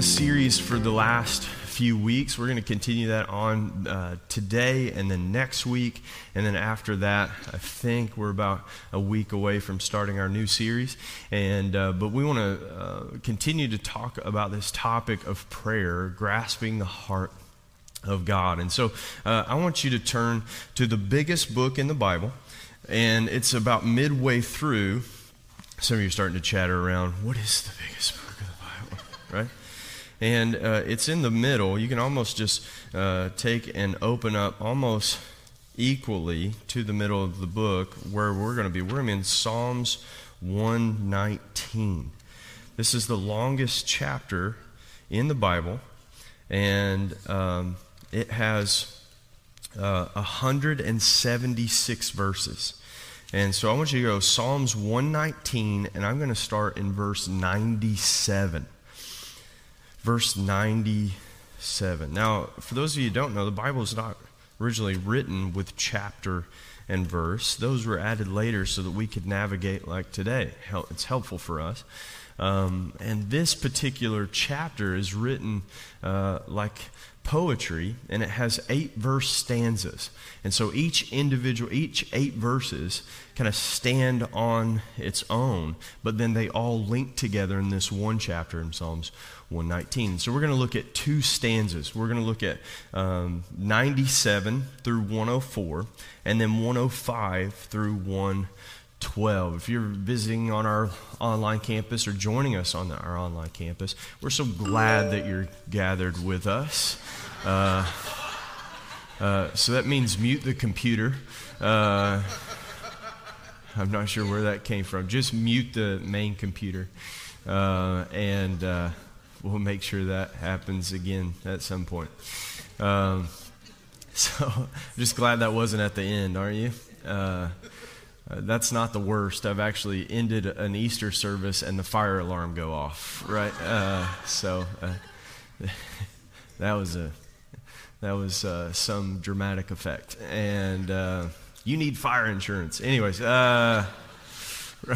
this series for the last few weeks. We're going to continue that on uh, today and then next week. And then after that, I think we're about a week away from starting our new series. And, uh, but we want to uh, continue to talk about this topic of prayer, grasping the heart of God. And so uh, I want you to turn to the biggest book in the Bible. And it's about midway through. Some of you are starting to chatter around, what is the biggest book of the Bible? Right? And uh, it's in the middle. You can almost just uh, take and open up almost equally to the middle of the book where we're going to be. We're in Psalms 119. This is the longest chapter in the Bible, and um, it has uh, 176 verses. And so I want you to go Psalms 119, and I'm going to start in verse 97 verse 97. Now, for those of you who don't know, the Bible is not originally written with chapter and verse. Those were added later so that we could navigate like today. It's helpful for us. Um, and this particular chapter is written uh, like poetry, and it has eight verse stanzas. And so each individual, each eight verses kind of stand on its own, but then they all link together in this one chapter in Psalms 119. So we're going to look at two stanzas. We're going to look at um, 97 through 104, and then 105 through 112. If you're visiting on our online campus or joining us on our online campus, we're so glad that you're gathered with us. Uh, uh, so that means mute the computer. Uh, I'm not sure where that came from. Just mute the main computer. Uh, and uh, we'll make sure that happens again at some point. Um, so just glad that wasn't at the end, aren't you? Uh, that's not the worst. I've actually ended an Easter service and the fire alarm go off, right? so that was a that was uh, some dramatic effect. And uh, you need fire insurance. Anyways, uh,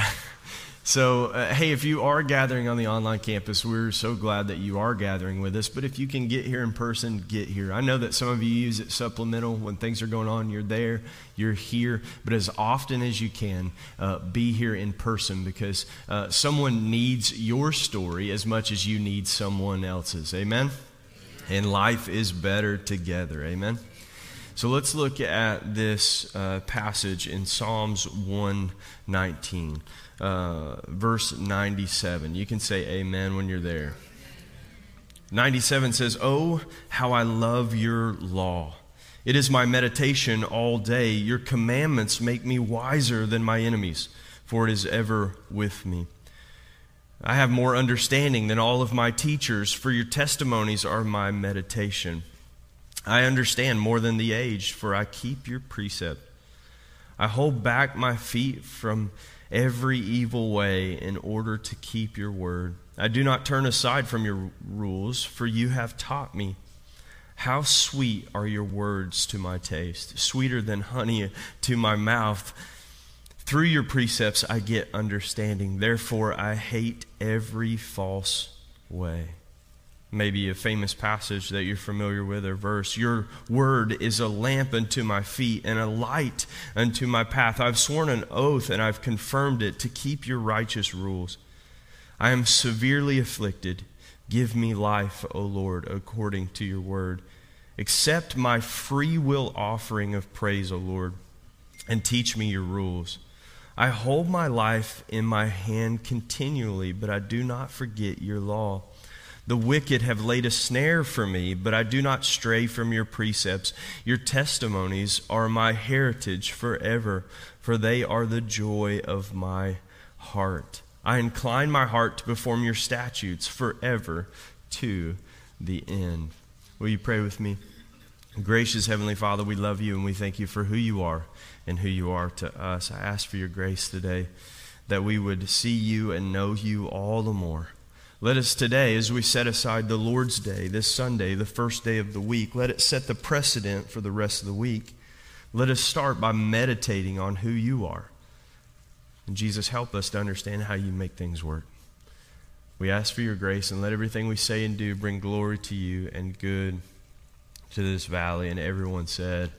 so uh, hey, if you are gathering on the online campus, we're so glad that you are gathering with us. But if you can get here in person, get here. I know that some of you use it supplemental when things are going on. You're there, you're here. But as often as you can, uh, be here in person because uh, someone needs your story as much as you need someone else's. Amen and life is better together. Amen. So let's look at this uh, passage in Psalms 119, uh, verse 97. You can say amen when you're there. 97 says, Oh, how I love your law. It is my meditation all day. Your commandments make me wiser than my enemies, for it is ever with me. I have more understanding than all of my teachers, for your testimonies are my meditation. I understand more than the aged, for I keep your precept. I hold back my feet from every evil way in order to keep your word. I do not turn aside from your rules, for you have taught me. How sweet are your words to my taste, sweeter than honey to my mouth. Through your precepts I get understanding. Therefore, I hate every false way. Maybe a famous passage that you're familiar with or verse. Your word is a lamp unto my feet and a light unto my path. I've sworn an oath and I've confirmed it to keep your righteous rules. I am severely afflicted. Give me life, O Lord, according to your word. Accept my free will offering of praise, O Lord, and teach me your rules. I hold my life in my hand continually, but I do not forget your law. The wicked have laid a snare for me, but I do not stray from your precepts. Your testimonies are my heritage forever, for they are the joy of my heart. I incline my heart to perform your statutes forever to the end. Will you pray with me? Gracious Heavenly Father, we love you and we thank you for who you are and who you are to us. I ask for your grace today that we would see you and know you all the more. Let us today, as we set aside the Lord's Day, this Sunday, the first day of the week, let it set the precedent for the rest of the week. Let us start by meditating on who you are. And Jesus, help us to understand how you make things work. We ask for your grace and let everything we say and do bring glory to you and good to this valley. And everyone said,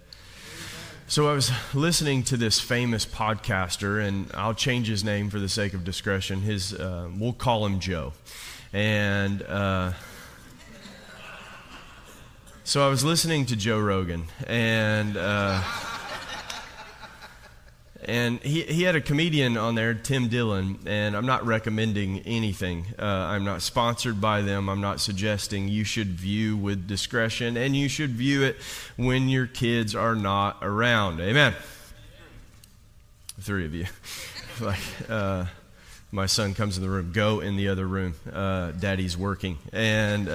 so I was listening to this famous podcaster, and I'll change his name for the sake of discretion. His, uh, we'll call him Joe, and uh, so I was listening to Joe Rogan, and. Uh, and he, he had a comedian on there, Tim Dillon, and I'm not recommending anything. Uh, I'm not sponsored by them. I'm not suggesting you should view with discretion, and you should view it when your kids are not around. Amen. Three of you. like, uh, my son comes in the room, go in the other room. Uh, daddy's working. And.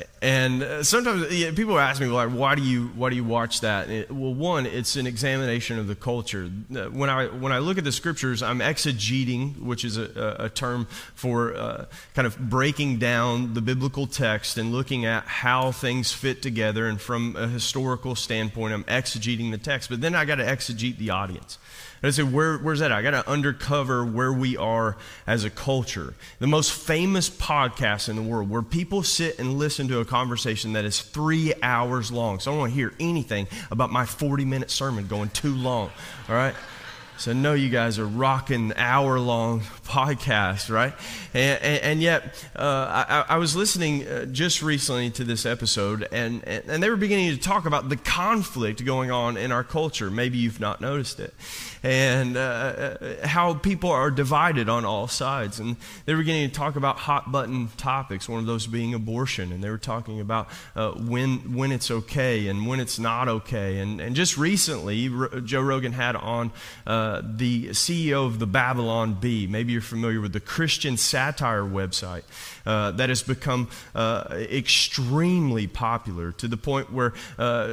Uh, and uh, sometimes yeah, people ask me, like, why do you why do you watch that? It, well, one, it's an examination of the culture. Uh, when I when I look at the scriptures, I'm exegeting, which is a, a term for uh, kind of breaking down the biblical text and looking at how things fit together. And from a historical standpoint, I'm exegeting the text. But then I got to exegete the audience. I said, Where, where's that? I got to undercover where we are as a culture. The most famous podcast in the world, where people sit and listen to a conversation that is three hours long. So I don't want to hear anything about my 40 minute sermon going too long. All right? So I know you guys are rocking hour long podcast, right? And, and, and yet, uh, I, I, was listening uh, just recently to this episode, and, and they were beginning to talk about the conflict going on in our culture. Maybe you've not noticed it and uh, uh, how people are divided on all sides. And they were beginning to talk about hot button topics, one of those being abortion. And they were talking about uh, when, when it's okay and when it's not okay. And, and just recently, Joe Rogan had on uh, the CEO of the Babylon Bee. Maybe you're familiar with the Christian satire website uh, that has become uh, extremely popular to the point where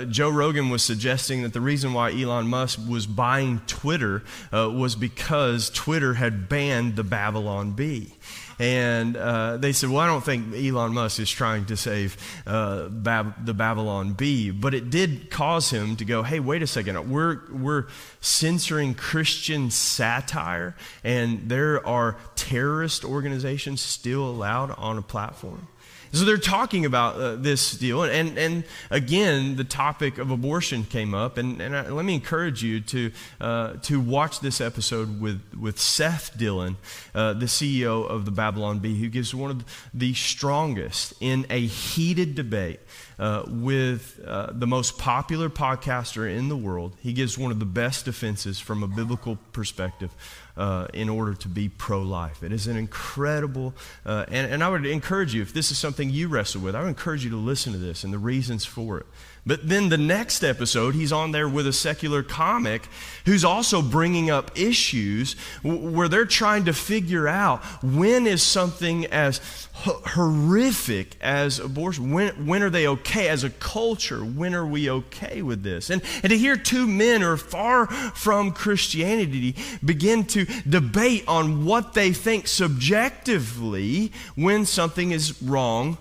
Joe Rogan was suggesting that the reason why Elon Musk was buying Twitter Twitter uh, was because Twitter had banned the Babylon Bee. And uh, they said, Well, I don't think Elon Musk is trying to save uh, Bab- the Babylon Bee. But it did cause him to go, Hey, wait a second. We're, we're censoring Christian satire, and there are terrorist organizations still allowed on a platform. So they're talking about uh, this deal. And, and again, the topic of abortion came up. And, and I, let me encourage you to, uh, to watch this episode with, with Seth Dillon, uh, the CEO of the Babylon Bee, who gives one of the strongest in a heated debate uh, with uh, the most popular podcaster in the world. He gives one of the best defenses from a biblical perspective uh, in order to be pro life. It is an incredible, uh, and, and I would encourage you, if this is something you wrestle with, I would encourage you to listen to this and the reasons for it. But then the next episode, he's on there with a secular comic who's also bringing up issues where they're trying to figure out when is something as horrific as abortion, when, when are they okay as a culture? When are we okay with this? And, and to hear two men who are far from Christianity begin to debate on what they think subjectively when something is wrong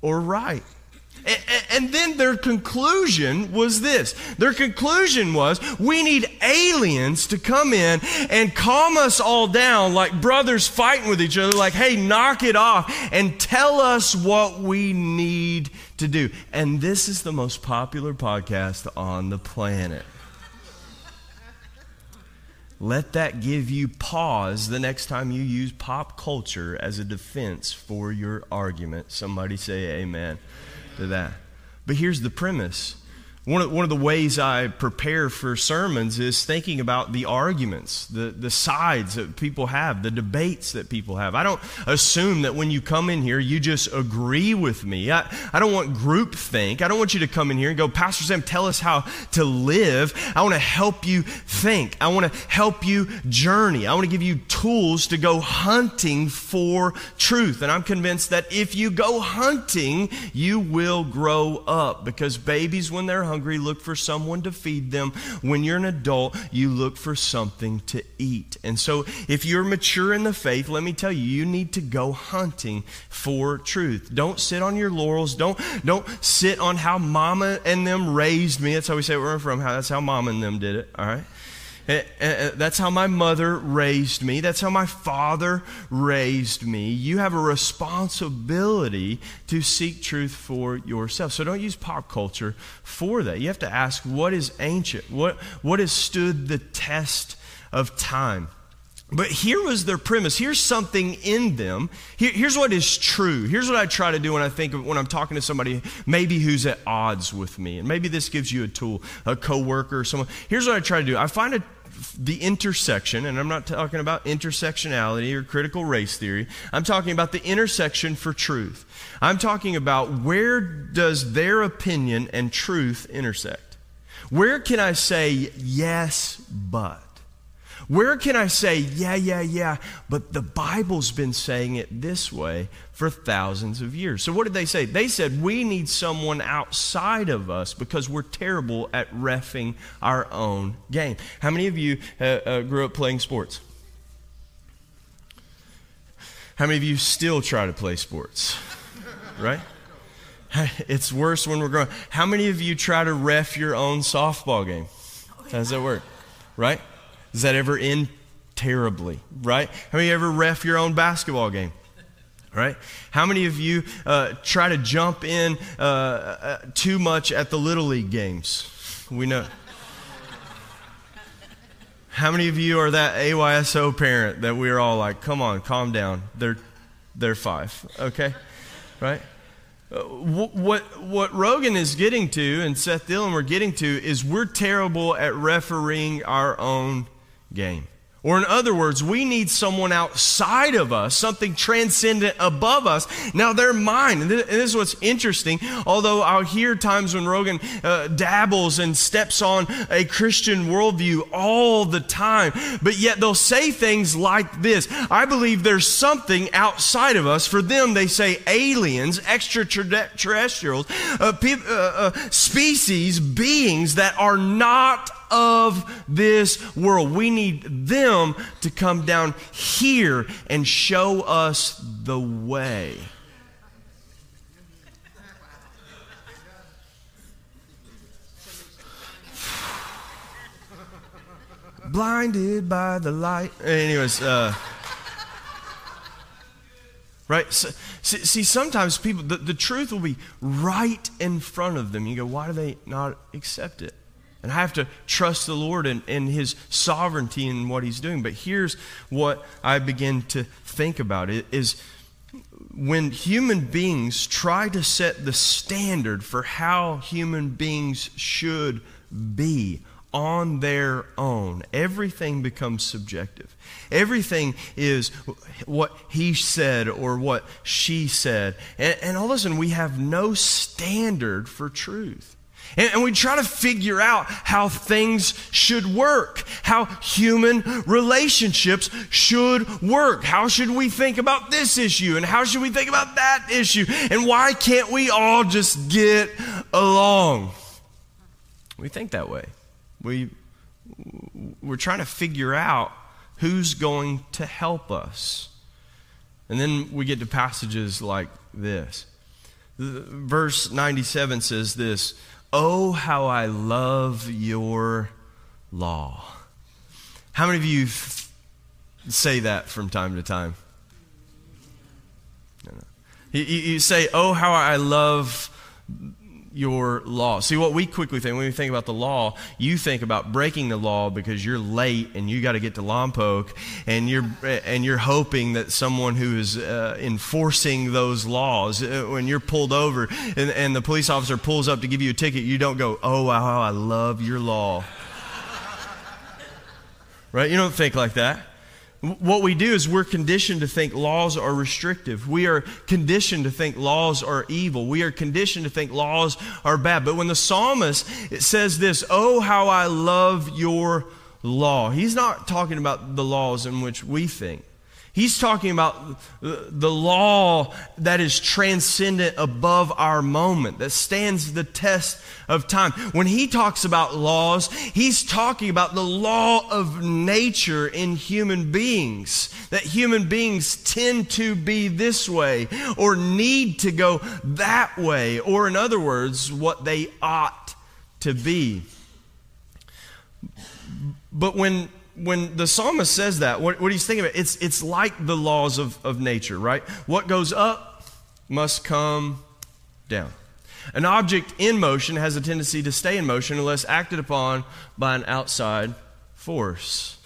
or right. And then their conclusion was this. Their conclusion was we need aliens to come in and calm us all down like brothers fighting with each other, like, hey, knock it off and tell us what we need to do. And this is the most popular podcast on the planet. Let that give you pause the next time you use pop culture as a defense for your argument. Somebody say amen to that. But here's the premise one of, one of the ways I prepare for sermons is thinking about the arguments, the, the sides that people have, the debates that people have. I don't assume that when you come in here, you just agree with me. I, I don't want group think. I don't want you to come in here and go, Pastor Sam, tell us how to live. I want to help you think. I want to help you journey. I want to give you tools to go hunting for truth. And I'm convinced that if you go hunting, you will grow up because babies, when they're hungry, look for someone to feed them. When you're an adult, you look for something to eat. And so, if you're mature in the faith, let me tell you, you need to go hunting for truth. Don't sit on your laurels. Don't, don't sit on how mama and them raised me. That's how we say where we're from. How, that's how mama and them did it, all right? Eh, eh, eh, that's how my mother raised me. That's how my father raised me. You have a responsibility to seek truth for yourself. So don't use pop culture for that. You have to ask what is ancient? What, what has stood the test of time? But here was their premise. Here's something in them. Here, here's what is true. Here's what I try to do when I think of when I'm talking to somebody maybe who's at odds with me. And maybe this gives you a tool, a coworker or someone. Here's what I try to do. I find a, the intersection, and I'm not talking about intersectionality or critical race theory. I'm talking about the intersection for truth. I'm talking about where does their opinion and truth intersect? Where can I say yes, but? Where can I say, yeah, yeah, yeah, but the Bible's been saying it this way for thousands of years? So, what did they say? They said, we need someone outside of us because we're terrible at refing our own game. How many of you uh, uh, grew up playing sports? How many of you still try to play sports? Right? It's worse when we're growing. How many of you try to ref your own softball game? How does that work? Right? Does that ever end terribly, right? How many of you ever ref your own basketball game? Right? How many of you uh, try to jump in uh, uh, too much at the Little League games? We know. How many of you are that AYSO parent that we're all like, come on, calm down. They're, they're five, okay? Right? Uh, what, what Rogan is getting to and Seth Dillon we're getting to is we're terrible at refereeing our own game. Or, in other words, we need someone outside of us, something transcendent above us. Now, they're mine. And this is what's interesting. Although I'll hear times when Rogan uh, dabbles and steps on a Christian worldview all the time, but yet they'll say things like this I believe there's something outside of us. For them, they say aliens, extraterrestrials, uh, pe- uh, uh species, beings that are not of this world. We need them to come down here and show us the way. Blinded by the light. Anyways, uh, right? So, see, sometimes people, the, the truth will be right in front of them. You go, why do they not accept it? And I have to trust the Lord and, and His sovereignty in what He's doing. But here's what I begin to think about it is when human beings try to set the standard for how human beings should be on their own, everything becomes subjective. Everything is what he said or what she said. And, and all of a sudden, we have no standard for truth. And, we try to figure out how things should work, how human relationships should work. How should we think about this issue? And how should we think about that issue? And why can't we all just get along? We think that way. We, we're trying to figure out who's going to help us. And then we get to passages like this. Verse 97 says this Oh, how I love your law. How many of you say that from time to time? No, no. You, you say, Oh, how I love your law. See, what we quickly think when we think about the law, you think about breaking the law because you're late and you got to get to Lompoc, and you're and you're hoping that someone who is uh, enforcing those laws, uh, when you're pulled over and, and the police officer pulls up to give you a ticket, you don't go, "Oh wow, I love your law." right? You don't think like that. What we do is we're conditioned to think laws are restrictive. We are conditioned to think laws are evil. We are conditioned to think laws are bad. But when the psalmist says this, "Oh how I love your law." He's not talking about the laws in which we think. He's talking about the law that is transcendent above our moment, that stands the test of time. When he talks about laws, he's talking about the law of nature in human beings, that human beings tend to be this way or need to go that way, or in other words, what they ought to be. But when when the psalmist says that, what, what he's thinking about, it's, it's like the laws of, of nature, right? What goes up must come down. An object in motion has a tendency to stay in motion unless acted upon by an outside force.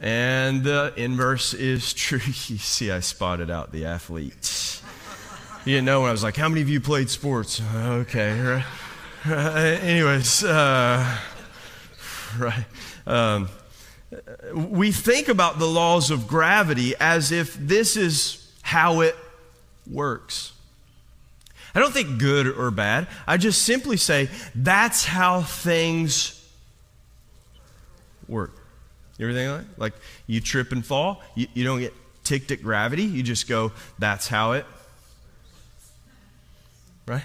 And the inverse is true. You see, I spotted out the athletes. You didn't know when I was like, How many of you played sports? Okay, right. Anyways, uh, right. Um, we think about the laws of gravity as if this is how it works. I don't think good or bad. I just simply say that's how things work. You ever think like Like you trip and fall, you, you don't get ticked at gravity. You just go, that's how it. Right?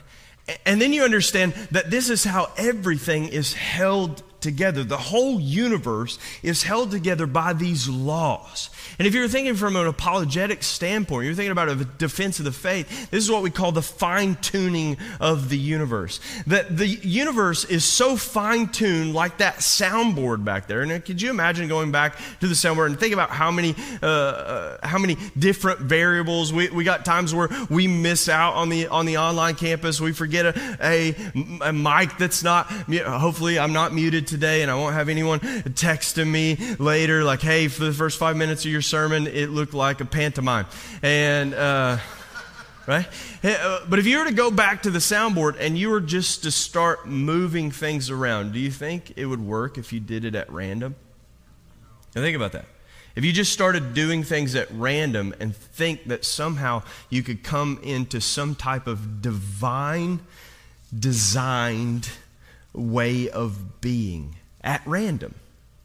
And then you understand that this is how everything is held together. The whole universe is held together by these laws. And if you're thinking from an apologetic standpoint, you're thinking about a defense of the faith, this is what we call the fine tuning of the universe. That the universe is so fine tuned, like that soundboard back there. And could you imagine going back to the soundboard and think about how many, uh, uh, how many different variables? We, we got times where we miss out on the, on the online campus. We forget a, a, a mic that's not, hopefully, I'm not muted today and I won't have anyone texting me later like, hey, for the first five minutes of your sermon, it looked like a pantomime. And, uh, right? Uh, but if you were to go back to the soundboard and you were just to start moving things around, do you think it would work if you did it at random? Now think about that. If you just started doing things at random and think that somehow you could come into some type of divine, designed way of being at random,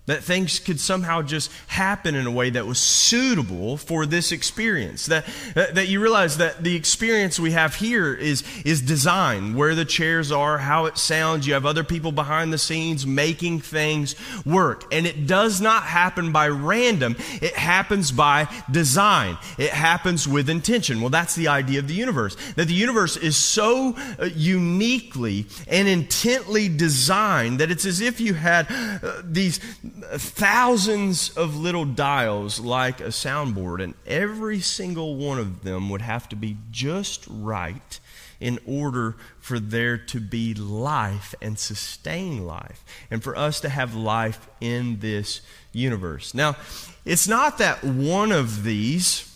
that things could somehow just happen in a way that was suitable for this experience. That, that you realize that the experience we have here is, is design, where the chairs are, how it sounds. You have other people behind the scenes making things work. And it does not happen by random, it happens by design. It happens with intention. Well, that's the idea of the universe. That the universe is so uh, uniquely and intently designed that it's as if you had uh, these thousands of little dials like a soundboard, and every single one of them would have to be just right in order for there to be life and sustain life, and for us to have life in this universe. Now, it's not that one of these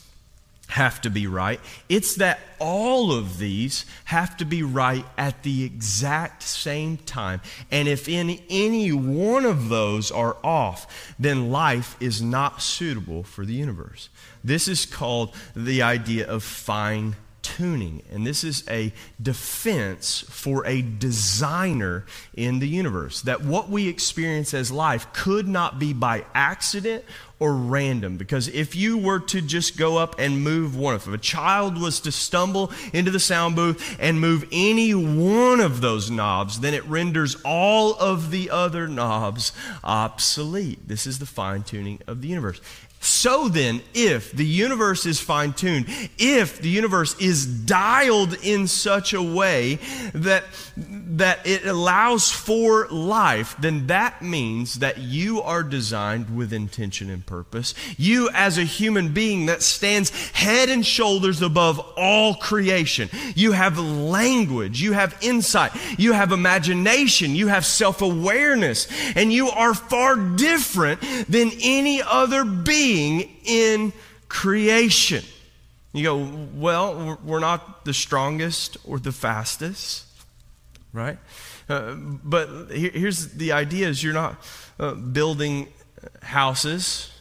have to be right. It's that all of these have to be right at the exact same time. And if in any one of those are off, then life is not suitable for the universe. This is called the idea of fine tuning. And this is a defense for a designer in the universe. That what we experience as life could not be by accident or random. Because if you were to just go up and move one, if a child was to stumble into the sound booth and move any one of those knobs, then it renders all of the other knobs obsolete. This is the fine tuning of the universe. So then, if the universe is fine tuned, if the universe is dialed in such a way that, that it allows for life, then that means that you are designed with intention and purpose. You, as a human being that stands head and shoulders above all creation, you have language, you have insight, you have imagination, you have self awareness, and you are far different than any other being being in creation. You go, well, we're not the strongest or the fastest, right? Uh, but here's the idea is you're not uh, building houses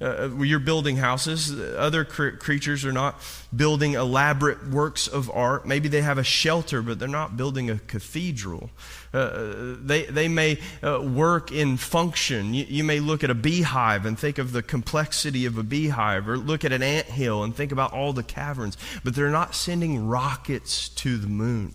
uh, you're building houses. Other cr- creatures are not building elaborate works of art. Maybe they have a shelter, but they're not building a cathedral. Uh, they, they may uh, work in function. You, you, may look at a beehive and think of the complexity of a beehive, or look at an ant hill and think about all the caverns, but they're not sending rockets to the moon.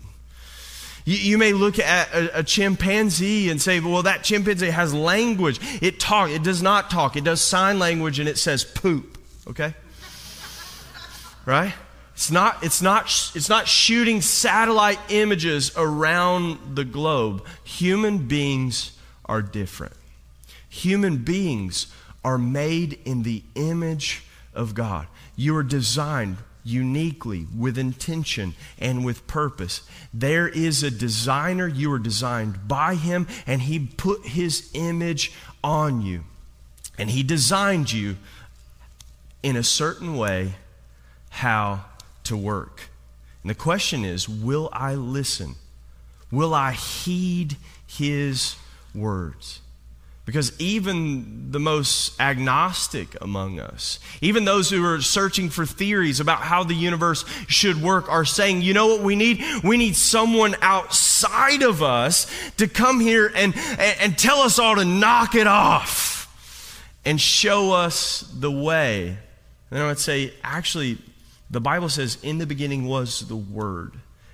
You, you may look at a, a, chimpanzee and say, well, that chimpanzee has language. It talk. It does not talk. It does sign language and it says poop. Okay? Right? It's not, it's, not, it's not shooting satellite images around the globe. Human beings are different. Human beings are made in the image of God. You are designed uniquely with intention and with purpose. There is a designer, you are designed by him, and he put his image on you. And he designed you in a certain way how to work. And the question is will I listen? Will I heed his words? Because even the most agnostic among us, even those who are searching for theories about how the universe should work, are saying, you know what we need? We need someone outside of us to come here and, and, and tell us all to knock it off and show us the way. And I would say, actually, the Bible says, in the beginning was the Word,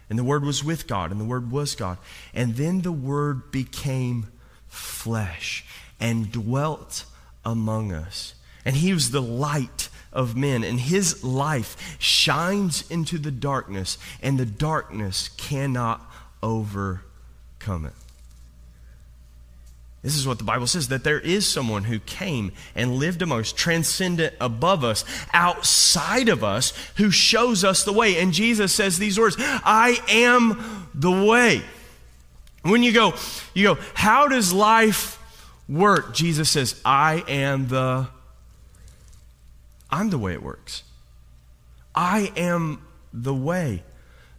and the Word was with God, and the Word was God. And then the Word became flesh and dwelt among us. And he was the light of men, and his life shines into the darkness, and the darkness cannot overcome it. This is what the Bible says that there is someone who came and lived amongst, transcendent above us, outside of us, who shows us the way. And Jesus says these words I am the way. When you go, you go, how does life work? Jesus says, I am the I'm the way it works. I am the way,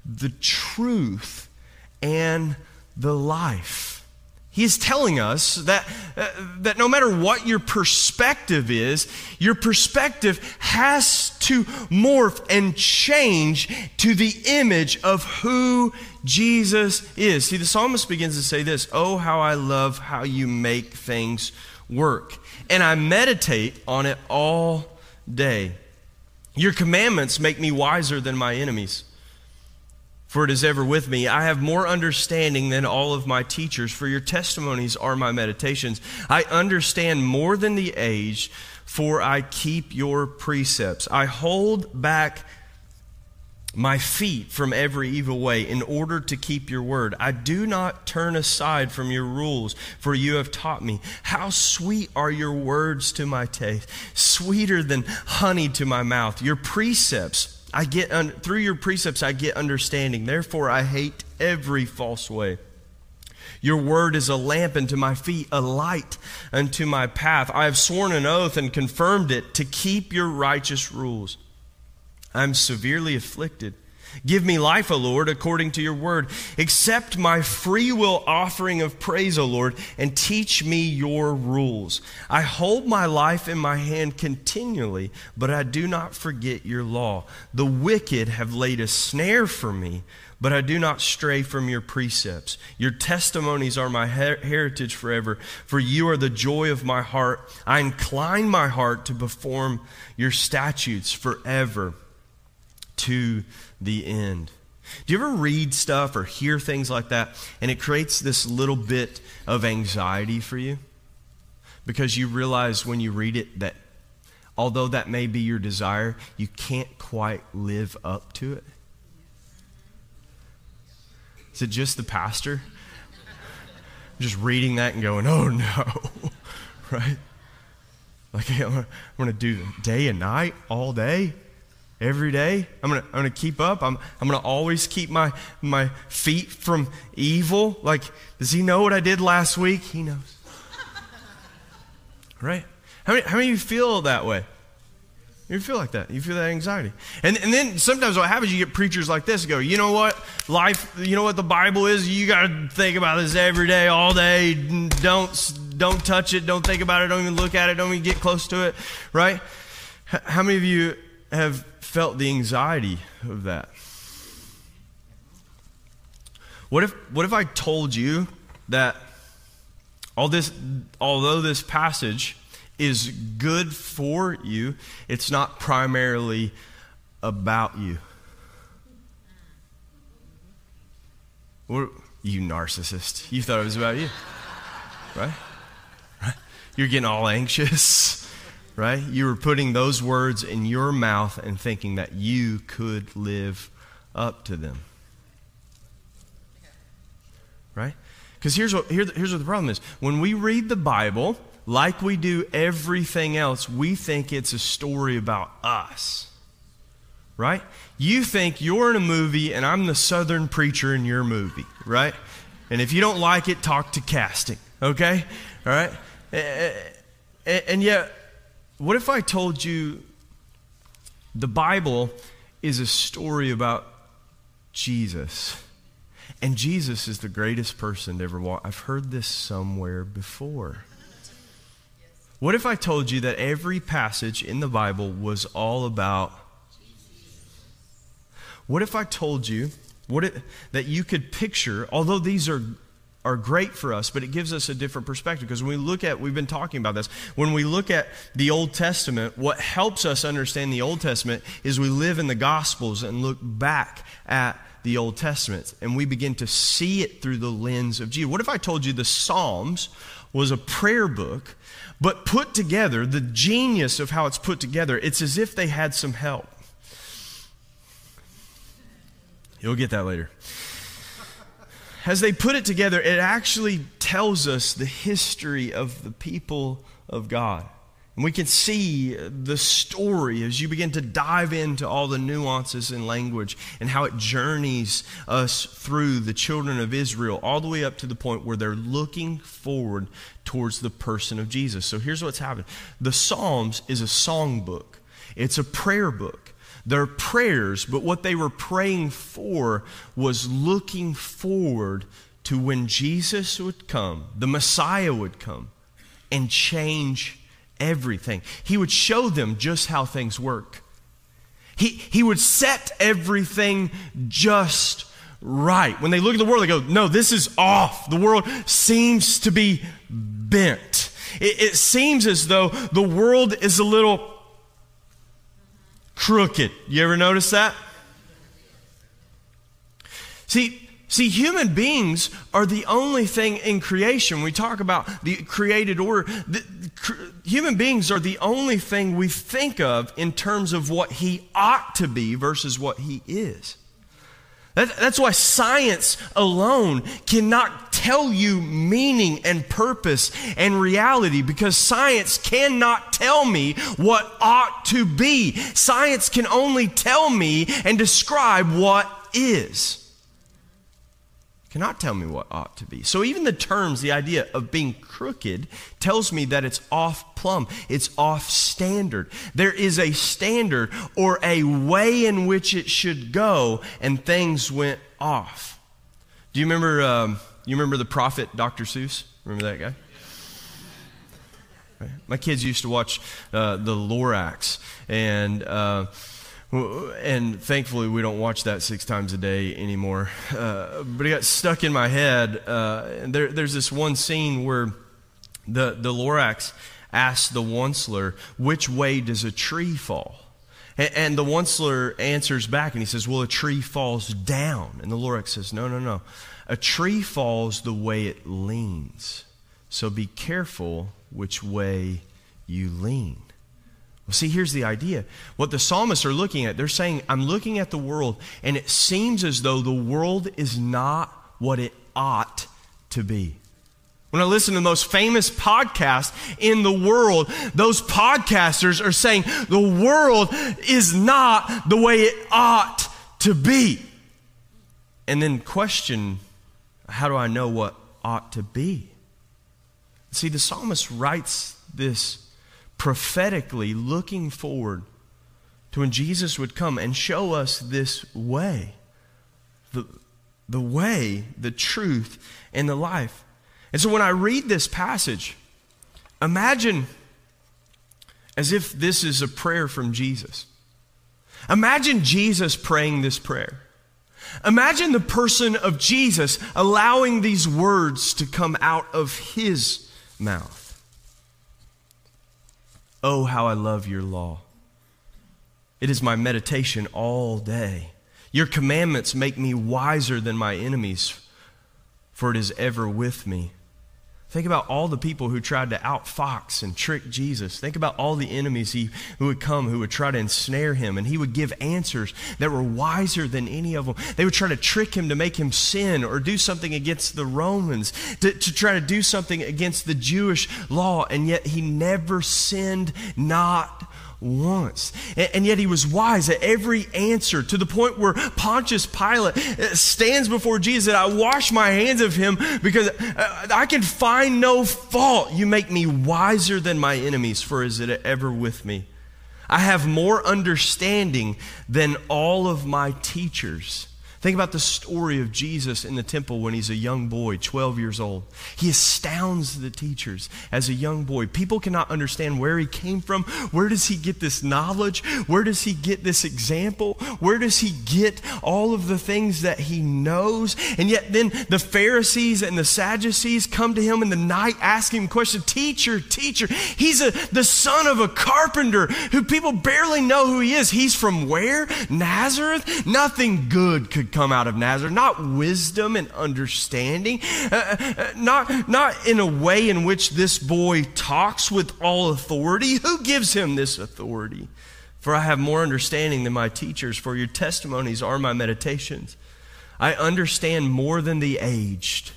the truth, and the life. He is telling us that, uh, that no matter what your perspective is, your perspective has to morph and change to the image of who Jesus is. See, the psalmist begins to say this Oh, how I love how you make things work. And I meditate on it all day. Your commandments make me wiser than my enemies for it is ever with me. I have more understanding than all of my teachers, for your testimonies are my meditations. I understand more than the age, for I keep your precepts. I hold back my feet from every evil way in order to keep your word. I do not turn aside from your rules, for you have taught me. How sweet are your words to my taste, sweeter than honey to my mouth. Your precepts I get un- through your precepts I get understanding. Therefore I hate every false way. Your word is a lamp unto my feet, a light unto my path. I have sworn an oath and confirmed it to keep your righteous rules. I am severely afflicted. Give me life, O Lord, according to your word. Accept my free will offering of praise, O Lord, and teach me your rules. I hold my life in my hand continually, but I do not forget your law. The wicked have laid a snare for me, but I do not stray from your precepts. Your testimonies are my her- heritage forever, for you are the joy of my heart. I incline my heart to perform your statutes forever to the end. Do you ever read stuff or hear things like that and it creates this little bit of anxiety for you? Because you realize when you read it that although that may be your desire, you can't quite live up to it. Is it just the pastor? just reading that and going, oh no, right? Like, I'm going to do day and night all day every day. I'm gonna, I'm gonna keep up. I'm, I'm gonna always keep my, my feet from evil. Like, does he know what I did last week? He knows. right? How many, how many of you feel that way? You feel like that. You feel that anxiety. And, and then sometimes what happens, you get preachers like this go, you know what? Life, you know what the Bible is? You got to think about this every day, all day. Don't, don't touch it. Don't think about it. Don't even look at it. Don't even get close to it. Right? How many of you have felt the anxiety of that. What if, what if I told you that all this, although this passage is good for you, it's not primarily about you? What, you narcissist. You thought it was about you, right? right? You're getting all anxious right? You were putting those words in your mouth and thinking that you could live up to them. Right? Because here's what, here, here's what the problem is. When we read the Bible, like we do everything else, we think it's a story about us. Right? You think you're in a movie and I'm the southern preacher in your movie, right? And if you don't like it, talk to casting, okay? All right? And yet, what if I told you the Bible is a story about Jesus? And Jesus is the greatest person to ever walk. I've heard this somewhere before. What if I told you that every passage in the Bible was all about What if I told you what it, that you could picture, although these are are great for us, but it gives us a different perspective. Because when we look at, we've been talking about this, when we look at the Old Testament, what helps us understand the Old Testament is we live in the Gospels and look back at the Old Testament and we begin to see it through the lens of Jesus. What if I told you the Psalms was a prayer book, but put together, the genius of how it's put together, it's as if they had some help. You'll get that later. As they put it together, it actually tells us the history of the people of God. And we can see the story as you begin to dive into all the nuances in language and how it journeys us through the children of Israel all the way up to the point where they're looking forward towards the person of Jesus. So here's what's happened the Psalms is a song book, it's a prayer book. They're prayers, but what they were praying for was looking forward to when Jesus would come, the Messiah would come, and change everything. He would show them just how things work. He, he would set everything just right. When they look at the world, they go, No, this is off. The world seems to be bent. It, it seems as though the world is a little crooked. You ever notice that? See, See, human beings are the only thing in creation. We talk about the created order. The, cr- human beings are the only thing we think of in terms of what he ought to be versus what he is. That, that's why science alone cannot tell you meaning and purpose and reality because science cannot tell me what ought to be. Science can only tell me and describe what is cannot tell me what ought to be. So even the terms, the idea of being crooked, tells me that it's off plumb, it's off standard. There is a standard or a way in which it should go, and things went off. Do you remember? Um, you remember the prophet Dr. Seuss? Remember that guy? My kids used to watch uh, the Lorax, and uh, and thankfully we don't watch that six times a day anymore. Uh, but it got stuck in my head. Uh, and there, there's this one scene where the, the Lorax asks the Onceler, which way does a tree fall? And, and the Onceler answers back and he says, well, a tree falls down. And the Lorax says, no, no, no. A tree falls the way it leans. So be careful which way you lean. See, here's the idea. What the psalmists are looking at, they're saying, I'm looking at the world, and it seems as though the world is not what it ought to be. When I listen to the most famous podcast in the world, those podcasters are saying the world is not the way it ought to be. And then question, how do I know what ought to be? See, the psalmist writes this prophetically looking forward to when Jesus would come and show us this way the, the way, the truth, and the life. And so when I read this passage, imagine as if this is a prayer from Jesus. Imagine Jesus praying this prayer. Imagine the person of Jesus allowing these words to come out of his mouth. Oh, how I love your law. It is my meditation all day. Your commandments make me wiser than my enemies, for it is ever with me. Think about all the people who tried to outfox and trick Jesus. Think about all the enemies he, who would come who would try to ensnare him, and he would give answers that were wiser than any of them. They would try to trick him to make him sin or do something against the Romans, to, to try to do something against the Jewish law, and yet he never sinned, not once. And, yet he was wise at every answer to the point where Pontius Pilate uh, stands before Jesus and I wash my hands of him because uh, I can find no fault. You make me wiser than my enemies, for is it ever with me? I have more understanding than all of my teachers. Think about the story of Jesus in the temple when he's a young boy, 12 years old. He astounds the teachers as a young boy. People cannot understand where he came from. Where does he get this knowledge? Where does he get this example? Where does he get all of the things that he knows? And yet, then the Pharisees and the Sadducees come to him in the night asking him questions Teacher, teacher, he's a, the son of a carpenter who people barely know who he is. He's from where? Nazareth? Nothing good could come out of Nazareth. Not wisdom and understanding, uh, uh, not, not in a way in which this boy talks with all authority. Who gives him this authority? For I have more understanding than my teachers, for your testimonies are my meditations. I understand more than the aged.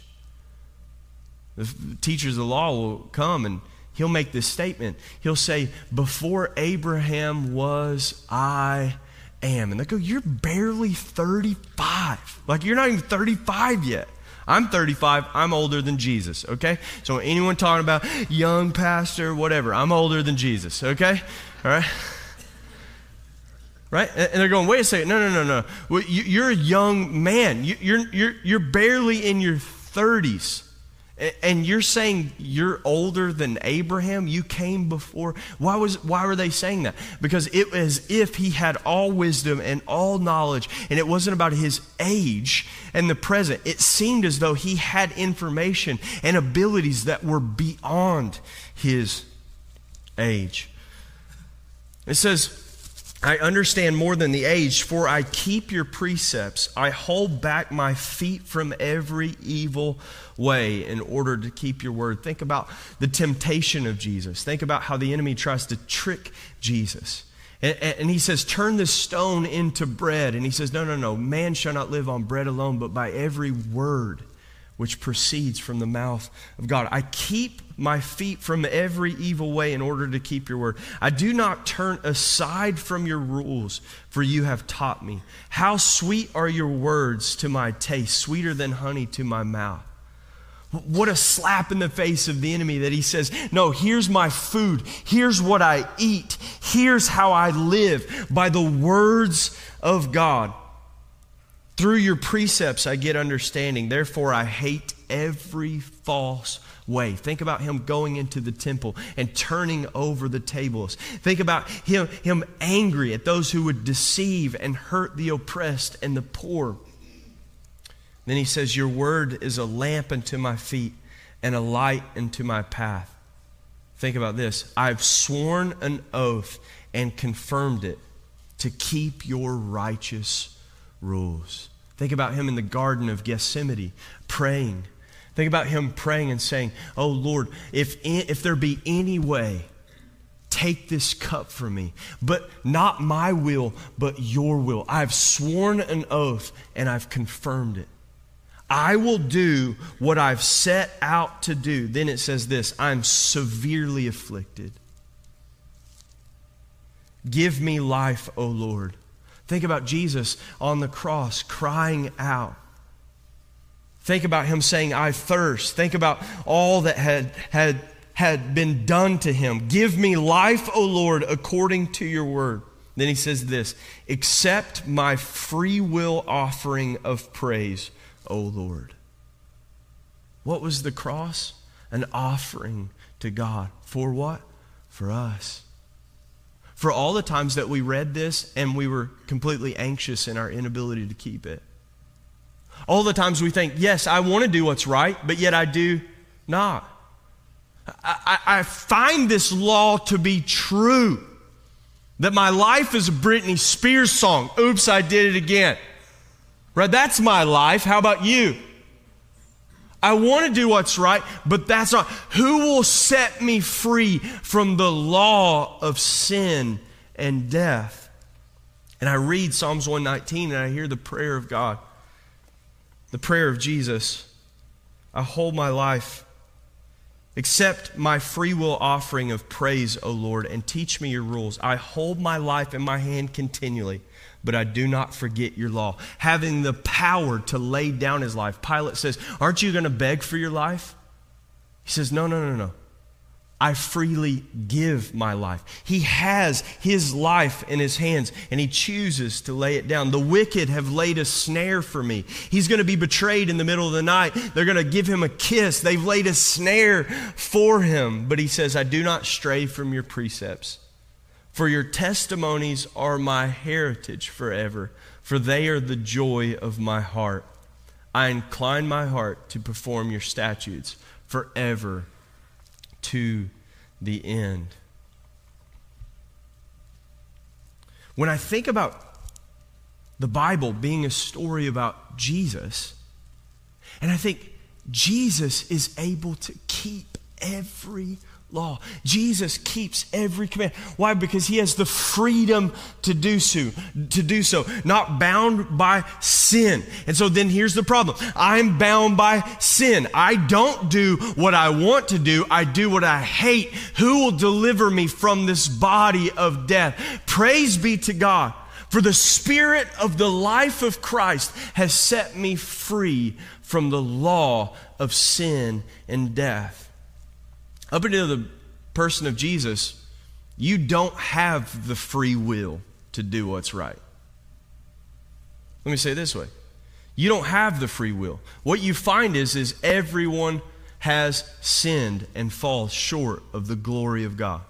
The teachers of the law will come and he'll make this statement. He'll say, Before Abraham was, I am. And they go, You're barely 35. Like, you're not even 35 yet. I'm 35. I'm older than Jesus, okay? So, anyone talking about young pastor, whatever, I'm older than Jesus, okay? All right? Right? And they're going, wait a second. No, no, no, no. You're a young man. You're, you're, you're barely in your 30s. And you're saying you're older than Abraham? You came before. Why, was, why were they saying that? Because it was if he had all wisdom and all knowledge, and it wasn't about his age and the present. It seemed as though he had information and abilities that were beyond his age. It says, I understand more than the age, for I keep your precepts. I hold back my feet from every evil way in order to keep your word. Think about the temptation of Jesus. Think about how the enemy tries to trick Jesus. And, and, he says, Turn this stone into bread. And he says, No, no, no. Man shall not live on bread alone, but by every word which proceeds from the mouth of God. I keep my feet from every evil way in order to keep your word. I do not turn aside from your rules, for you have taught me. How sweet are your words to my taste, sweeter than honey to my mouth. What a slap in the face of the enemy that he says, No, here's my food. Here's what I eat. Here's how I live by the words of God. Through your precepts, I get understanding. Therefore, I hate every false way. Think about him going into the temple and turning over the tables. Think about him, him angry at those who would deceive and hurt the oppressed and the poor. Then he says, Your word is a lamp unto my feet and a light unto my path. Think about this. I've sworn an oath and confirmed it to keep your righteous rules. Think about him in the Garden of Gethsemane praying. Think about him praying and saying, Oh Lord, if, if there be any way, take this cup from me. But not my will, but your will. I've sworn an oath and I've confirmed it. I will do what I've set out to do. Then it says this I'm severely afflicted. Give me life, O Lord. Think about Jesus on the cross crying out. Think about him saying, I thirst. Think about all that had, had, had been done to him. Give me life, O Lord, according to your word. Then he says this Accept my free will offering of praise, O Lord. What was the cross? An offering to God. For what? For us for all the times that we read this and we were completely anxious in our inability to keep it. All the times we think, yes, I want to do what's right, but yet I do not. I, I, find this law to be true that my life is a Britney Spears song. Oops, I did it again. Right? That's my life. How about you? I want to do what's right, but that's not. Who will set me free from the law of sin and death? And I read Psalms 119 and I hear the prayer of God, the prayer of Jesus. I hold my life. Accept my free will offering of praise, O Lord, and teach me your rules. I hold my life in my hand continually but I do not forget your law. Having the power to lay down his life. Pilate says, Aren't you going to beg for your life? He says, No, no, no, no. I freely give my life. He has his life in his hands and he chooses to lay it down. The wicked have laid a snare for me. He's going to be betrayed in the middle of the night. They're going to give him a kiss. They've laid a snare for him. But he says, I do not stray from your precepts. For your testimonies are my heritage forever, for they are the joy of my heart. I incline my heart to perform your statutes forever to the end. When I think about the Bible being a story about Jesus, and I think Jesus is able to keep every law. Jesus keeps every command. Why? Because he has the freedom to do so, to do so, not bound by sin. And so then here's the problem. I'm bound by sin. I don't do what I want to do. I do what I hate. Who will deliver me from this body of death? Praise be to God. For the Spirit of the life of Christ has set me free from the law of sin and death. Up until the person of Jesus, you don't have the free will to do what's right. Let me say it this way. You don't have the free will. What you find is, is everyone has sinned and falls short of the glory of God.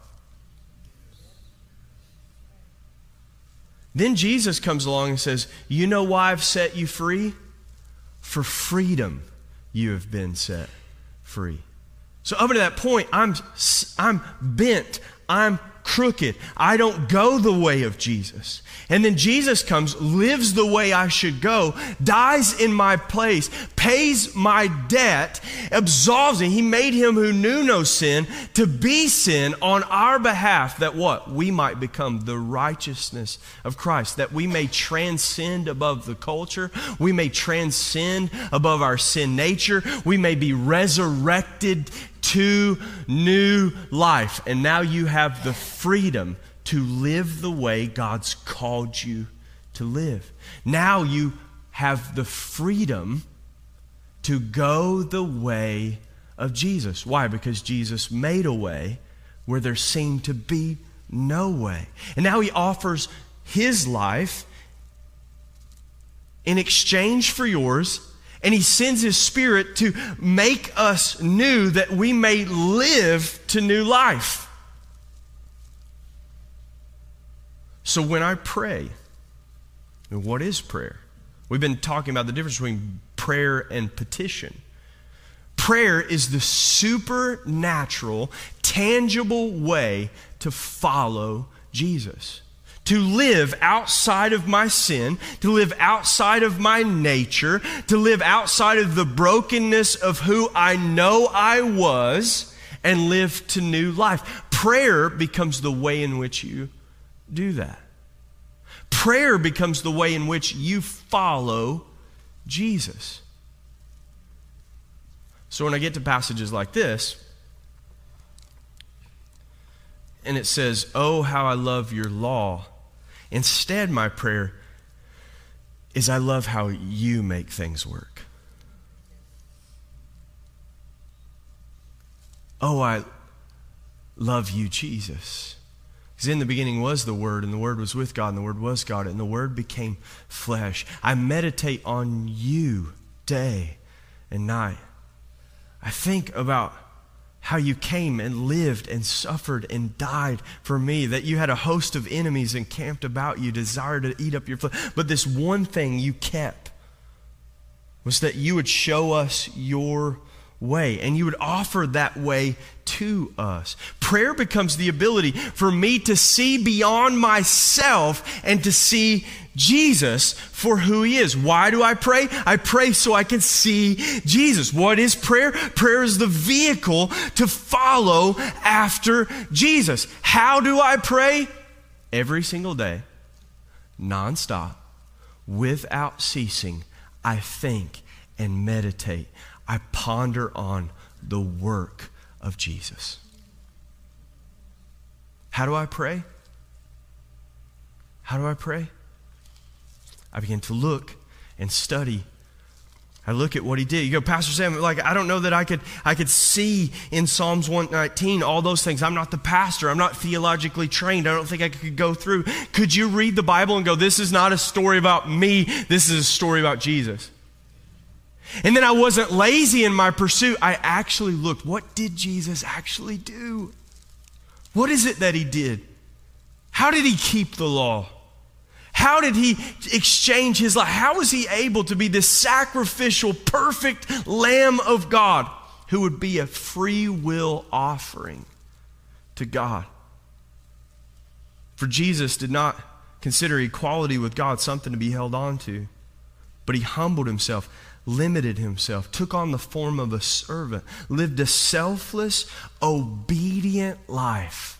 Then Jesus comes along and says, You know why I've set you free? For freedom you have been set free. So up to that point, I'm, I'm bent. I'm crooked. I don't go the way of Jesus. And then Jesus comes, lives the way I should go, dies in my place, pays my debt, absolves me. He made him who knew no sin to be sin on our behalf that what? We might become the righteousness of Christ, that we may transcend above the culture, we may transcend above our sin nature, we may be resurrected to new life. And now you have the freedom to live the way God's called you to live. Now you have the freedom to go the way of Jesus. Why? Because Jesus made a way where there seemed to be no way. And now he offers his life in exchange for yours and He sends His Spirit to make us new that we may live to new life. So when I pray, what is prayer? We've been talking about the difference between prayer and petition. Prayer is the supernatural, tangible way to follow Jesus to live outside of my sin, to live outside of my nature, to live outside of the brokenness of who I know I was, and live to new life. Prayer becomes the way in which you do that. Prayer becomes the way in which you follow Jesus. So when I get to passages like this, and it says, Oh, how I love your law Instead, my prayer is I love how you make things work. Oh, I love you, Jesus. Because in the beginning was the Word, and the Word was with God, and the Word was God, and the Word became flesh. I meditate on you day and night. I think about how you came and lived and suffered and died for me, that you had a host of enemies encamped about you, desired to eat up your flesh. But this one thing you kept was that you would show us your way, and you would offer that way to us. Prayer becomes the ability for me to see beyond myself and to see Jesus for who he is. Why do I pray? I pray so I can see Jesus. What is prayer? Prayer is the vehicle to follow after Jesus. How do I pray? Every single day, nonstop, without ceasing, I think and meditate. I ponder on the work of Jesus. How do I pray? How do I pray? I begin to look and study. I look at what he did. You go, Pastor Sam, like I don't know that I could I could see in Psalms 119 all those things. I'm not the pastor. I'm not theologically trained. I don't think I could go through. Could you read the Bible and go, this is not a story about me. This is a story about Jesus? And then I wasn't lazy in my pursuit. I actually looked. What did Jesus actually do? What is it that he did? How did he keep the law? How did he exchange his life? How was he able to be this sacrificial, perfect Lamb of God who would be a free will offering to God? For Jesus did not consider equality with God something to be held on to, but he humbled himself limited himself, took on the form of a servant, lived a selfless, obedient life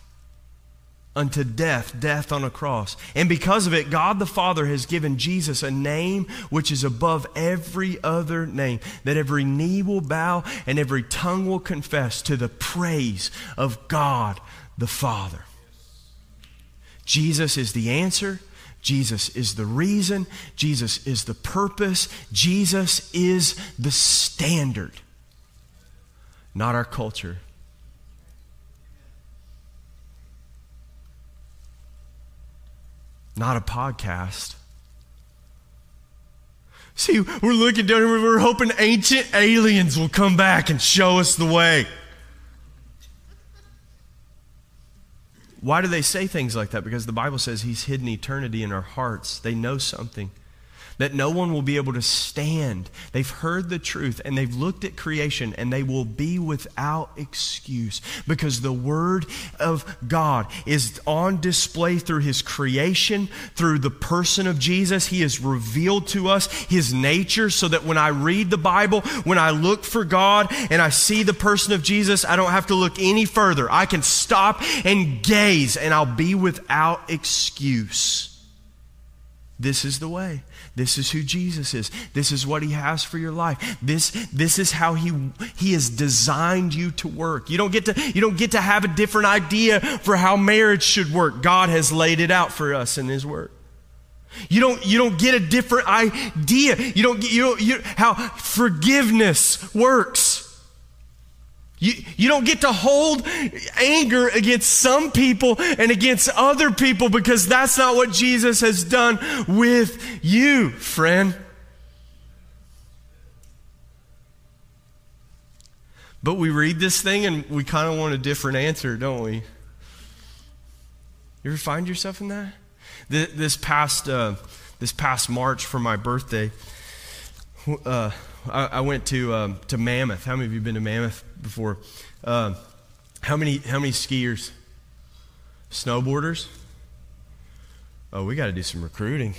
unto death, death on a cross. And because of it, God the Father has given Jesus a name which is above every other name, that every knee will bow and every tongue will confess to the praise of God the Father. Jesus is the answer. Jesus is the reason, Jesus is the purpose, Jesus is the standard, not our culture. Not a podcast. See, we're looking down here, we're hoping ancient aliens will come back and show us the way. Why do they say things like that? Because the Bible says He's hidden eternity in our hearts. They know something that no one will be able to stand. They've heard the truth and they've looked at creation and they will be without excuse because the Word of God is on display through His creation, through the person of Jesus. He has revealed to us His nature so that when I read the Bible, when I look for God and I see the person of Jesus, I don't have to look any further. I can stop and gaze and I'll be without excuse. This is the way. This is who Jesus is. This is what he has for your life. This, this is how he, he has designed you to work. You don't, get to, you don't get to have a different idea for how marriage should work. God has laid it out for us in his word. You don't, you don't get a different idea. You don't get you don't, you, how forgiveness works. You, you don't get to hold anger against some people and against other people because that's not what Jesus has done with you, friend. But we read this thing and we kind of want a different answer, don't we? You ever find yourself in that? This past, uh, this past March for my birthday, uh, I, I, went to, um, to Mammoth. How many of you been to Mammoth before? Uh, how, many, how many skiers? Snowboarders? Oh, we got to do some recruiting.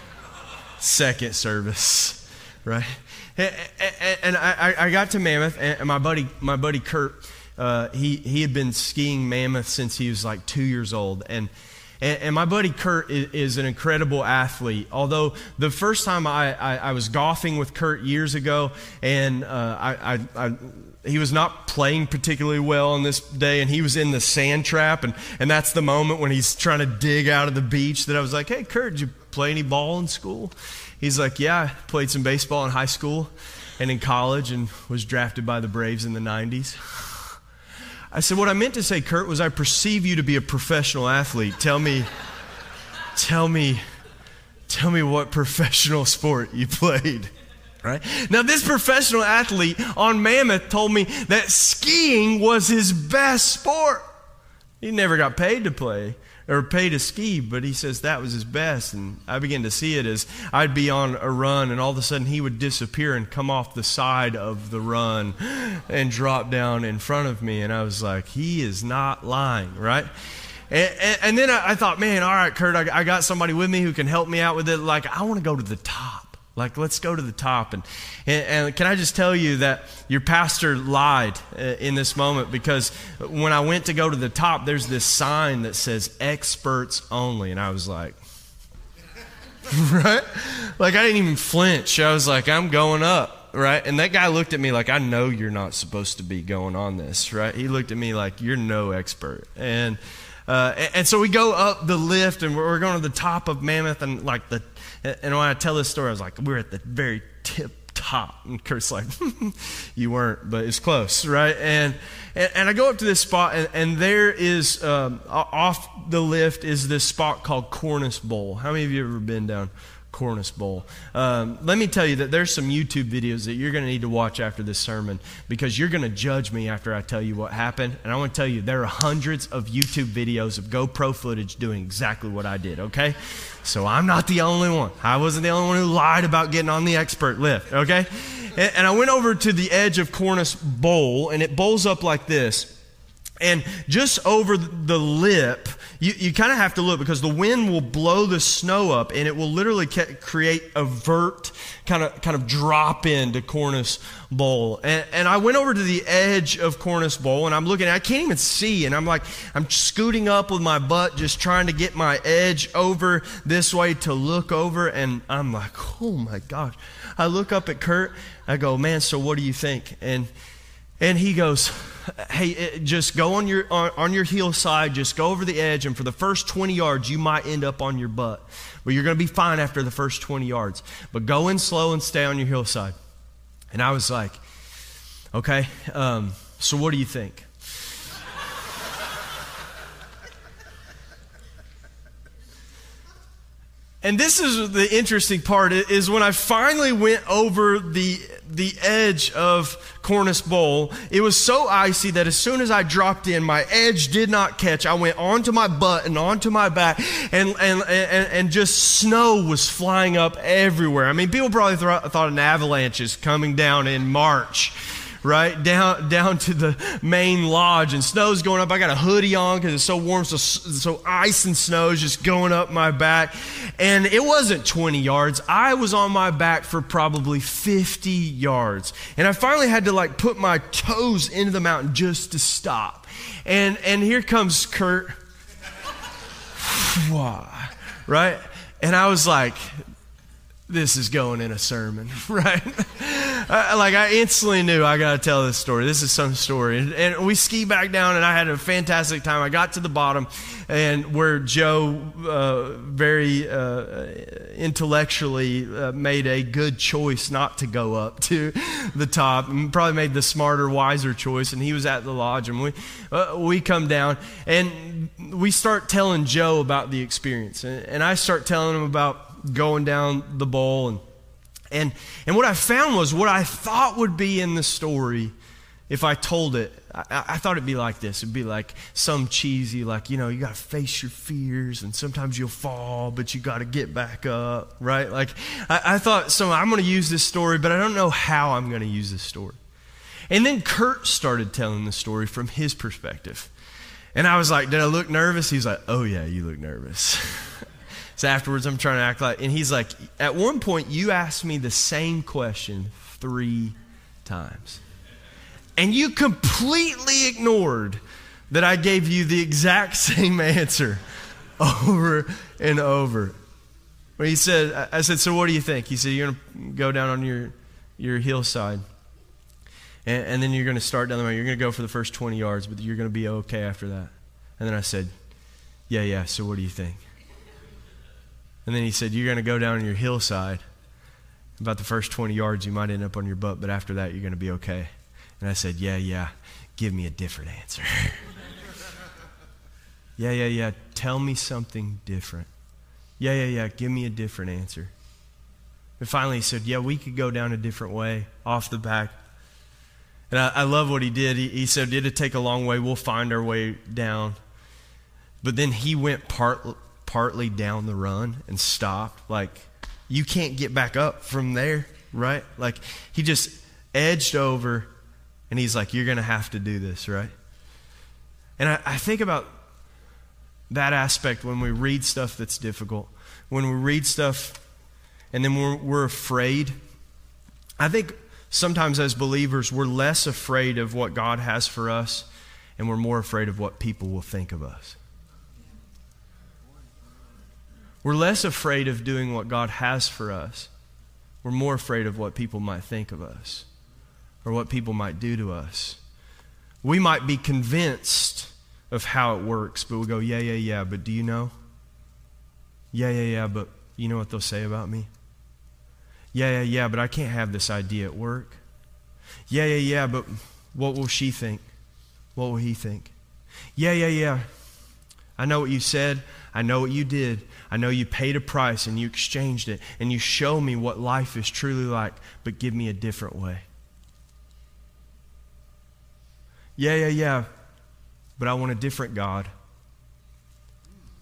Second service, right? And, I, I, got to Mammoth, and my buddy, my buddy Kurt, uh, he, he had been skiing Mammoth since he was like two years old. And and, and my buddy Kurt is, is, an incredible athlete. Although the first time I, I, I was golfing with Kurt years ago, and uh, I, I he was not playing particularly well on this day and he was in the sand trap and, and that's the moment when he's trying to dig out of the beach that i was like hey kurt did you play any ball in school he's like yeah i played some baseball in high school and in college and was drafted by the braves in the 90s I said, What I meant to say, Kurt, was I perceive you to be a professional athlete. Tell me, tell me, tell me what professional sport you played. Right? Now, this professional athlete on Mammoth told me that skiing was his best sport. He never got paid to play or pay to ski, but he says that was his best. And I began to see it as I'd be on a run, and all of a sudden he would disappear and come off the side of the run and drop down in front of me. And I was like, he is not lying, right? And, and, and then I, I, thought, man, all right, Kurt, I, I got somebody with me who can help me out with it. Like, I want to go to the top. Like, let's go to the top. And, and, and, can I just tell you that your pastor lied uh, in this moment because when I went to go to the top, there's this sign that says experts only. And I was like, right? Like, I didn't even flinch. I was like, I'm going up, right? And that guy looked at me like, I know you're not supposed to be going on this, right? He looked at me like, you're no expert. And, uh, and, and so we go up the lift and we're going to the top of Mammoth and like the and when I tell this story, I was like, we're at the very tip top. And Kurt's like, you weren't, but it's close, right? And, and, and I go up to this spot, and, and there is, um, off the lift is this spot called Cornice Bowl. How many of you have ever been down Cornice Bowl. Um, let me tell you that there's some YouTube videos that you're going to need to watch after this sermon because you're going to judge me after I tell you what happened. And I want to tell you there are hundreds of YouTube videos of GoPro footage doing exactly what I did, okay? So I'm not the only one. I wasn't the only one who lied about getting on the expert lift, okay? And, and I went over to the edge of Cornice Bowl, and it bowls up like this. And just over the lip, you, you kind of have to look because the wind will blow the snow up and it will literally create a vert kind of kind of drop into Cornice Bowl. And, and I went over to the edge of Cornice Bowl and I'm looking, I can't even see. And I'm like, I'm scooting up with my butt, just trying to get my edge over this way to look over. And I'm like, oh my gosh. I look up at Kurt. I go, man, so what do you think? And and he goes, hey, eh, just go on your, on, on your hillside, just go over the edge, and for the first 20 yards, you might end up on your butt. But you're going to be fine after the first 20 yards. But go in slow and stay on your hillside. And I was like, okay, um, so what do you think? And this is the interesting part is when I finally went over the the edge of Cornice Bowl. It was so icy that as soon as I dropped in, my edge did not catch. I went onto my butt and onto my back, and and and, and just snow was flying up everywhere. I mean, people probably th- thought an avalanche is coming down in March right down down to the main lodge, and snow's going up. I got a hoodie on because it's so warm, so so ice and snow is just going up my back, and it wasn't 20 yards. I was on my back for probably 50 yards, and I finally had to like put my toes into the mountain just to stop. And and here comes Kurt, right? And I was like, this is going in a sermon, right? I, like I instantly knew I got to tell this story. This is some story, and, and, we ski back down, and I had a fantastic time. I got to the bottom, and where Joe uh, very uh, intellectually uh, made a good choice not to go up to the top, and probably made the smarter, wiser choice. And he was at the lodge, and we uh, we come down, and we start telling Joe about the experience, and, and I start telling him about going down the bowl. And, and, and what I found was what I thought would be in the story if I told it. I, I thought it'd be like this. It'd be like some cheesy, like, you know, you got to face your fears and sometimes you'll fall, but you got to get back up, right? Like, I, I thought, so I'm going to use this story, but I don't know how I'm going to use this story. And then Kurt started telling the story from his perspective. And I was like, Did I look nervous? He's like, Oh, yeah, you look nervous. So afterwards, I'm trying to act like, and he's like, at one point, you asked me the same question three times. And you completely ignored that I gave you the exact same answer over and over. When he said, I said, so what do you think? He said, you're going to go down on your, your hillside. And, and then you're going to start down the way. You're going to go for the first 20 yards, but you're going to be okay after that. And then I said, yeah, yeah, so what do you think? And then he said, You're going to go down your hillside. About the first 20 yards, you might end up on your butt, but after that, you're going to be okay. And I said, Yeah, yeah, give me a different answer. yeah, yeah, yeah, tell me something different. Yeah, yeah, yeah, give me a different answer. And finally, he said, Yeah, we could go down a different way off the back. And I, I love what he did. He, he said, Did It'll take a long way. We'll find our way down but then he went part, partly down the run and stopped. Like, you can't get back up from there, right? Like, he just edged over and he's like, You're going to have to do this, right? And I, I think about that aspect when we read stuff that's difficult, when we read stuff and then we're, we're afraid. I think sometimes as believers, we're less afraid of what God has for us and we're more afraid of what people will think of us. We're less afraid of doing what God has for us. We're more afraid of what people might think of us or what people might do to us. We might be convinced of how it works, but we go, yeah, yeah, yeah, but do you know? Yeah, yeah, yeah, but you know what they'll say about me? Yeah, yeah, yeah, but I can't have this idea at work. Yeah, yeah, yeah, but what will she think? What will he think? Yeah, yeah, yeah. I know what you said. I know what you did. I know you paid a price and you exchanged it and you show me what life is truly like, but give me a different way. Yeah, yeah, yeah, but I want a different God.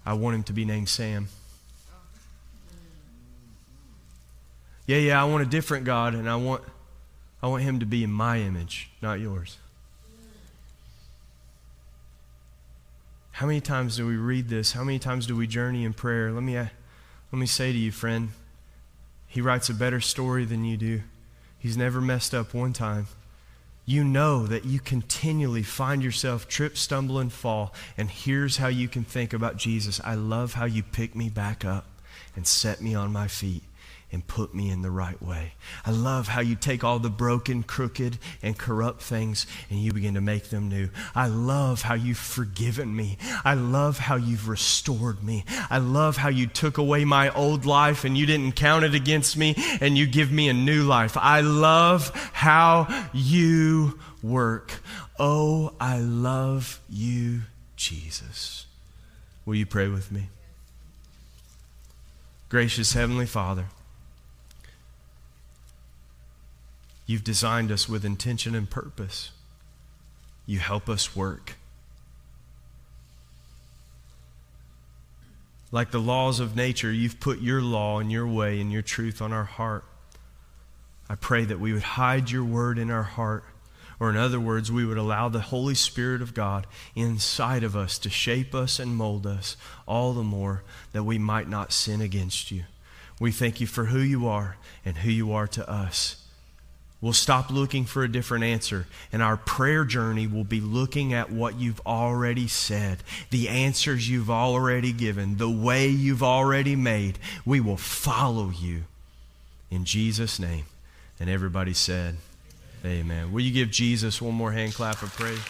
I want him to be named Sam. Yeah, yeah, I want a different God and I want I want him to be in my image, not yours. How many times do we read this? How many times do we journey in prayer? Let me, uh, let me say to you, friend, he writes a better story than you do. He's never messed up one time. You know that you continually find yourself trip, stumble, and fall. And here's how you can think about Jesus I love how you pick me back up and set me on my feet and put me in the right way. I love how you take all the broken, crooked, and corrupt things and you begin to make them new. I love how you've forgiven me. I love how you've restored me. I love how you took away my old life and you didn't count it against me and you give me a new life. I love how you work. Oh, I love you, Jesus. Will you pray with me? Gracious Heavenly Father, You've designed us with intention and purpose. You help us work. Like the laws of nature, you've put your law and your way and your truth on our heart. I pray that we would hide your word in our heart, or in other words, we would allow the Holy Spirit of God inside of us to shape us and mold us all the more that we might not sin against you. We thank you for who you are and who you are to us. We'll stop looking for a different answer, and our prayer journey will be looking at what you've already said, the answers you've already given, the way you've already made. We will follow you in Jesus' name. And everybody said, Amen. Will you give Jesus one more hand clap of praise?